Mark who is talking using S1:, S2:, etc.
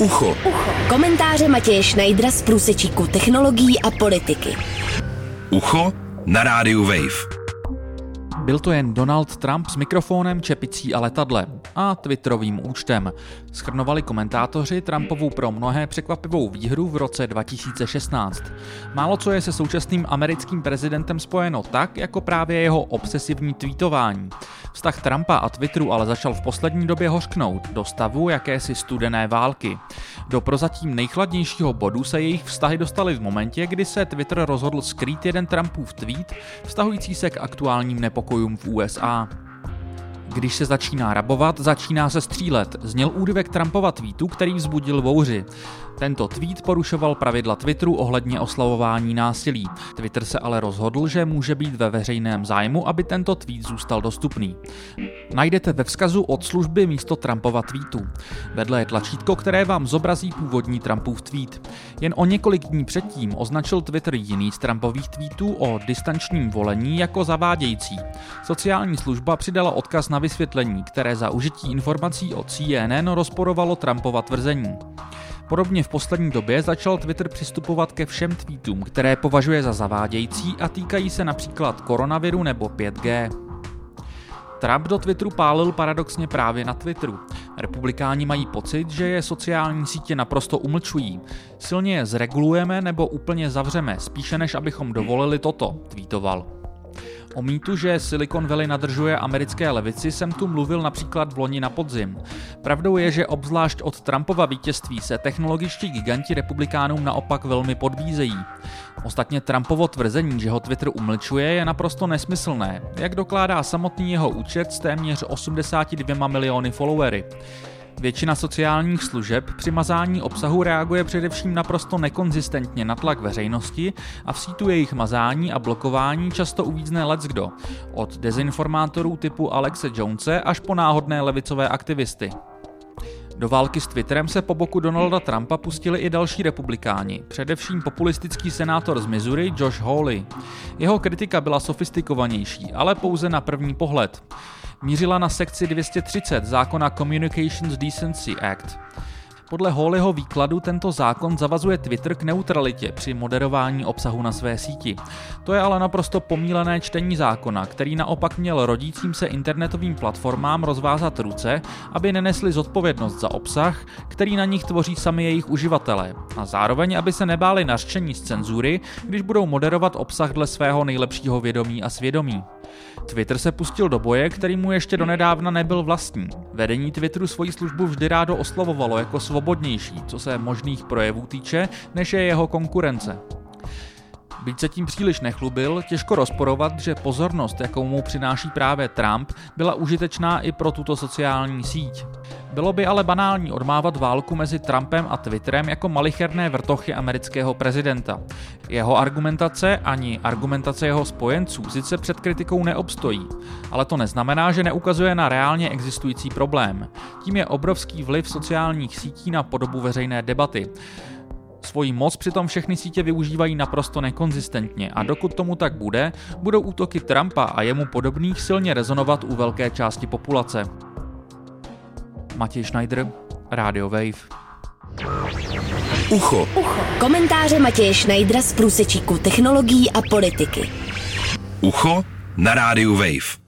S1: Ucho.
S2: Ucho. Komentáře Matěje Schneidera z průsečíku technologií a politiky.
S1: Ucho na rádiu Wave.
S3: Byl to jen Donald Trump s mikrofonem, čepicí a letadlem a Twitterovým účtem. Schrnovali komentátoři Trumpovu pro mnohé překvapivou výhru v roce 2016. Málo co je se současným americkým prezidentem spojeno tak, jako právě jeho obsesivní tweetování. Vztah Trumpa a Twitteru ale začal v poslední době hořknout do stavu jakési studené války. Do prozatím nejchladnějšího bodu se jejich vztahy dostaly v momentě, kdy se Twitter rozhodl skrýt jeden Trumpův tweet, vztahující se k aktuálním nepokojům v USA. Když se začíná rabovat, začíná se střílet, zněl úryvek Trumpova tweetu, který vzbudil vouři. Tento tweet porušoval pravidla Twitteru ohledně oslavování násilí. Twitter se ale rozhodl, že může být ve veřejném zájmu, aby tento tweet zůstal dostupný. Najdete ve vzkazu od služby místo Trumpova tweetu. Vedle je tlačítko, které vám zobrazí původní Trumpův tweet. Jen o několik dní předtím označil Twitter jiný z Trumpových tweetů o distančním volení jako zavádějící. Sociální služba přidala odkaz na vysvětlení, které za užití informací od CNN rozporovalo Trumpova tvrzení. Podobně v poslední době začal Twitter přistupovat ke všem tweetům, které považuje za zavádějící a týkají se například koronaviru nebo 5G. Trump do Twitteru pálil paradoxně právě na Twitteru. Republikáni mají pocit, že je sociální sítě naprosto umlčují. Silně je zregulujeme nebo úplně zavřeme, spíše než abychom dovolili toto, tweetoval. O mýtu, že Silicon Valley nadržuje americké levici, jsem tu mluvil například v loni na podzim. Pravdou je, že obzvlášť od Trumpova vítězství se technologičtí giganti republikánům naopak velmi podvízejí. Ostatně Trumpovo tvrzení, že ho Twitter umlčuje, je naprosto nesmyslné, jak dokládá samotný jeho účet s téměř 82 miliony followery. Většina sociálních služeb při mazání obsahu reaguje především naprosto nekonzistentně na tlak veřejnosti a v sítu jejich mazání a blokování často uvízne leckdo, od dezinformátorů typu Alexe Jonese až po náhodné levicové aktivisty. Do války s Twitterem se po boku Donalda Trumpa pustili i další republikáni, především populistický senátor z Missouri Josh Hawley. Jeho kritika byla sofistikovanější, ale pouze na první pohled mířila na sekci 230 zákona Communications Decency Act. Podle Hawleyho výkladu tento zákon zavazuje Twitter k neutralitě při moderování obsahu na své síti. To je ale naprosto pomílené čtení zákona, který naopak měl rodícím se internetovým platformám rozvázat ruce, aby nenesli zodpovědnost za obsah, který na nich tvoří sami jejich uživatelé, a zároveň, aby se nebáli nařčení z cenzury, když budou moderovat obsah dle svého nejlepšího vědomí a svědomí. Twitter se pustil do boje, který mu ještě donedávna nebyl vlastní. Vedení Twitteru svoji službu vždy rádo oslovovalo jako svobodnější, co se možných projevů týče, než je jeho konkurence. Byť se tím příliš nechlubil, těžko rozporovat, že pozornost, jakou mu přináší právě Trump, byla užitečná i pro tuto sociální síť. Bylo by ale banální odmávat válku mezi Trumpem a Twitterem jako malicherné vrtochy amerického prezidenta. Jeho argumentace ani argumentace jeho spojenců sice před kritikou neobstojí, ale to neznamená, že neukazuje na reálně existující problém. Tím je obrovský vliv sociálních sítí na podobu veřejné debaty. Svoji moc přitom všechny sítě využívají naprosto nekonzistentně a dokud tomu tak bude, budou útoky Trumpa a jemu podobných silně rezonovat u velké části populace. Matěj Schneider, Radio Wave.
S1: Ucho.
S2: Ucho. Komentáře Matěje Schneidera z průsečíku technologií a politiky.
S1: Ucho na rádiu Wave.